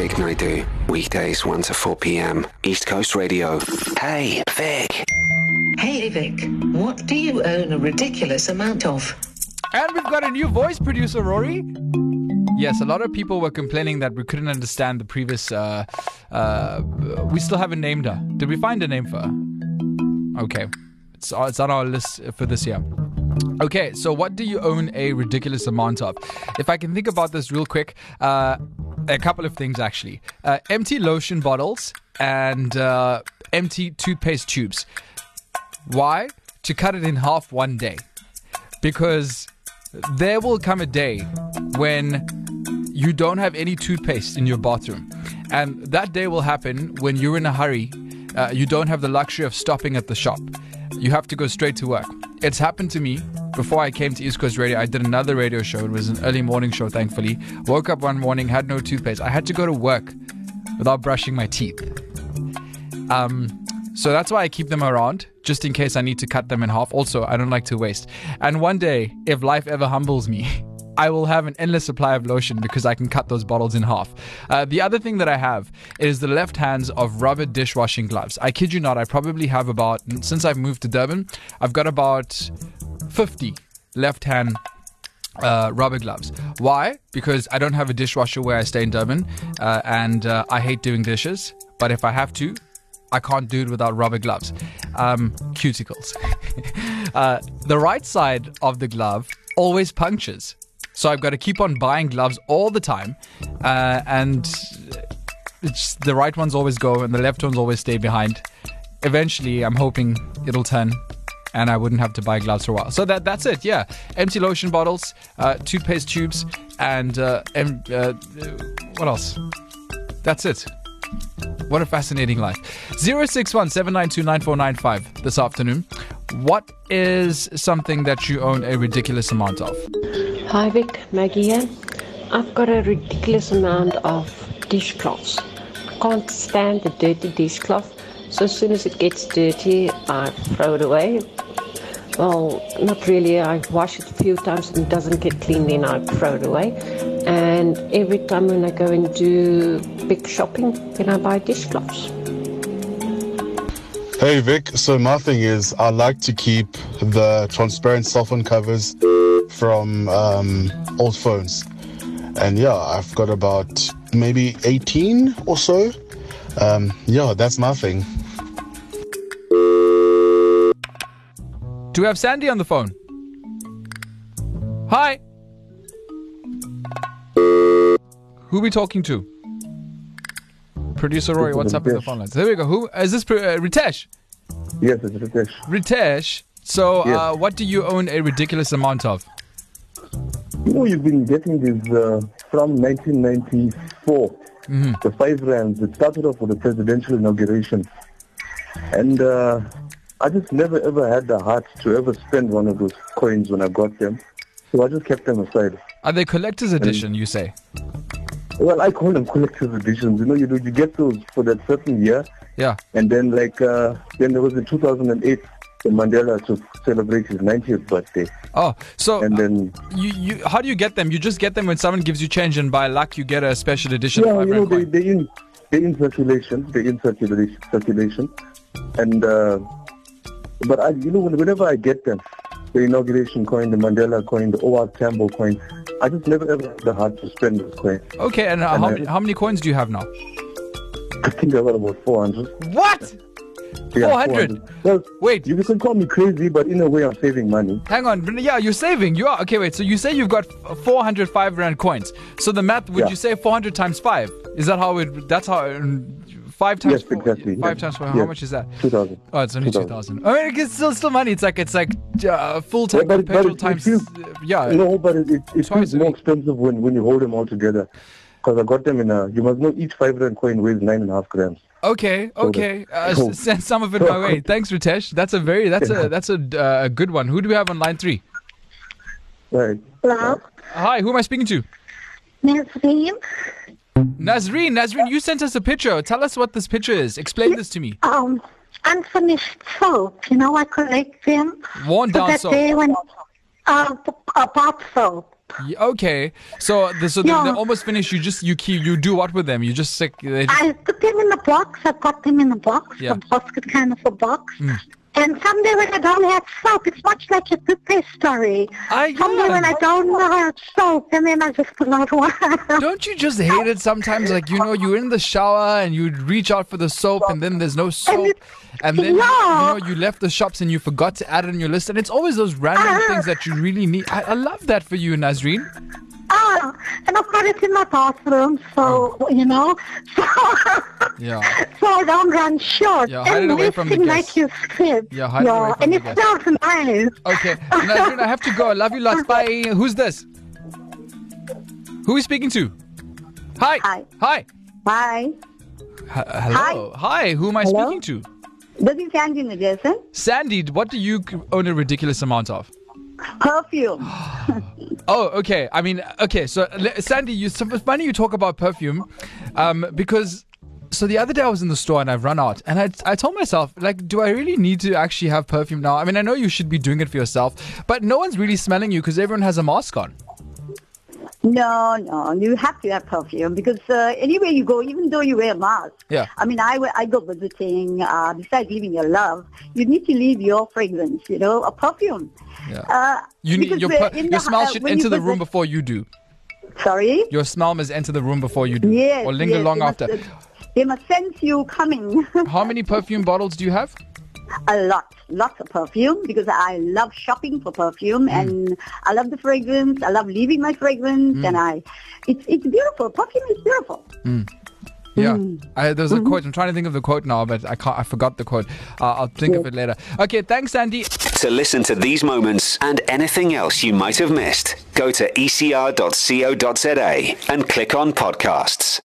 Vic Naidoo. Weekdays 1 to 4 p.m. East Coast Radio. Hey, Vic. Hey Vic, what do you own a ridiculous amount of? And we've got a new voice producer, Rory. Yes, a lot of people were complaining that we couldn't understand the previous. Uh, uh, we still haven't named her. Did we find a name for her? Okay, it's, it's on our list for this year. Okay, so what do you own a ridiculous amount of? If I can think about this real quick, uh, a couple of things actually. Uh, empty lotion bottles and uh, empty toothpaste tubes. Why? To cut it in half one day. Because there will come a day when you don't have any toothpaste in your bathroom. And that day will happen when you're in a hurry. Uh, you don't have the luxury of stopping at the shop. You have to go straight to work. It's happened to me before I came to East Coast Radio. I did another radio show. It was an early morning show, thankfully. Woke up one morning, had no toothpaste. I had to go to work without brushing my teeth. Um, so that's why I keep them around, just in case I need to cut them in half. Also, I don't like to waste. And one day, if life ever humbles me, I will have an endless supply of lotion because I can cut those bottles in half. Uh, the other thing that I have is the left hands of rubber dishwashing gloves. I kid you not, I probably have about, since I've moved to Durban, I've got about 50 left hand uh, rubber gloves. Why? Because I don't have a dishwasher where I stay in Durban, uh, and uh, I hate doing dishes. But if I have to, I can't do it without rubber gloves. Um, cuticles. uh, the right side of the glove always punctures. So I've got to keep on buying gloves all the time. Uh, and it's, the right ones always go and the left ones always stay behind. Eventually, I'm hoping it'll turn and I wouldn't have to buy gloves for a while. So that that's it. Yeah, empty lotion bottles, uh, toothpaste tubes, and uh, em- uh, what else? That's it. What a fascinating life. 061 this afternoon. What is something that you own a ridiculous amount of? Hi Vic, Maggie here. I've got a ridiculous amount of dishcloths. I can't stand the dirty dishcloth. So as soon as it gets dirty, I throw it away. Well, not really. I wash it a few times and it doesn't get clean, then I throw it away. And every time when I go and do big shopping, then I buy dishcloths. Hey Vic, so my thing is I like to keep the transparent cell phone covers from um, old phones. And yeah, I've got about maybe 18 or so. Um, yeah, that's my thing. Do we have Sandy on the phone? Hi. Who we talking to? Producer Roy, what's up in the phone lines? There we go. Who is this? Uh, Ritesh. Yes, it's Ritesh. Ritesh. So, Yes. uh, what do you own a ridiculous amount of? You know, you've been getting this uh, from 1994. Mm-hmm. The five rands. It started off with the presidential inauguration, and uh, I just never ever had the heart to ever spend one of those coins when I got them. So I just kept them aside. Are they collector's edition? You say? Well, I call them collector's editions. You know, you do you get those for that certain year, Yeah. and then like uh, then there was in 2008 when Mandela to celebrate his 90th birthday, Oh, so and then you, you how do you get them? You just get them when someone gives you change, and by luck you get a special edition. Yeah, you know, they, they in they in circulation, they in circulation, circulation, and uh, but I, you know, whenever I get them, the inauguration coin, the Mandela coin, the O.R. Tambo coin, I just never ever had the heart to spend those coins. Okay, and, uh, And how, I- many, how many coins do you have now? I think I got about 400. What? Yeah, 400? Well, Wait. you can call me crazy, but in a way, I'm saving money. Hang on. Yeah, you're saving. You are. Okay, wait. So you say you've got f- 400 rand coins. So the math, would Yeah. you say 400 times five? Is that how it, that's how, five times Yes, four- exactly. Five Yes. times four. How Yes. much is that? 2,000. Oh, it's only 2,000. 2,000. I mean, it's still, still money. It's like, it's like uh, full Yeah, tank but- of but petrol it- it times. feels- uh, yeah. No, but it, it, it feels more expensive when, when you hold them all together. Because I got them in a, you must know each five rand coin weighs nine and a half grams. Okay, okay. Uh, Cool. send some of it my way. Thanks, Ritesh. That's a very, that's Yeah. a, that's a, uh, good one. Who do we have on line three? Right. Hello, Hi, who am I speaking to? Nazreen. Nazreen. Nazreen, you sent us a picture. Tell us what this picture is. Explain this to me. Um, unfinished soap. You know, I collect them. Worn down soap. when uh, a bath soap. Y- Okay, so the, so Yeah. they're almost finished. You just you keep you do what with them? You just sick. Just, I put them in a box. I got them in a box, Yeah. a basket kind of a box. Mm. And someday when I don't have soap, it's much like a toothpaste story. I- someday when. I don't have soap, and then I just pull out one. Don't you just hate it sometimes? Like you know, you're in the shower and you reach out for the soap, and then there's no soap, it- and then Yeah. you know you left the shops and you forgot to add it on your list, and it's always those random Ah. things that you really need. I, I love that for you, Nazreen. Ah, and I've got it in my bathroom, so you know, so, Yeah. so I don't run short. Yeah, hide and it away from the guests. like you said. Yeah, hide it away from and the it guests. smells nice. Okay, I have to go. I love you lots. Bye. Who's this? Who are we speaking to? Hi. Hi. Hi. Hi, H- hello. Hi. Who am I Hello? speaking to? this is Sandy Najason. Sandy, what do you own a ridiculous amount of? Perfume. Oh, okay. I mean, okay. So, Sandy, you, so it's funny you talk about perfume, um, because so the other day I was in the store and I've run out, and I, I told myself, like, do I really need to actually have perfume now? I mean, I know you should be doing it for yourself, but no one's really smelling you because everyone has a mask on. No, no, you have to have perfume because uh, anywhere you go, even though you wear a mask. Yeah. I mean, I, I go visiting, uh, besides leaving your love, you need to leave your fragrance, you know, a perfume. Yeah. Uh, You need your per- your the- smell should enter the room before you do. Sorry? Your smell must enter the room before you do, Yes. or linger yes, long after. Must, they must sense you coming. How many perfume bottles do you have? A lot, lots of perfume because I love shopping for perfume Mm. and I love the fragrance. I love leaving my fragrance Mm. and I, it's it's beautiful. Perfume is beautiful. Yeah, Mm. I, there's a Mm-hmm. quote. I'm trying to think of the quote now, but I can't. I forgot the quote. Uh, I'll think of it later. Okay, thanks, Andy. To listen to these moments and anything else you might have missed, go to ecr.co.za and click on podcasts.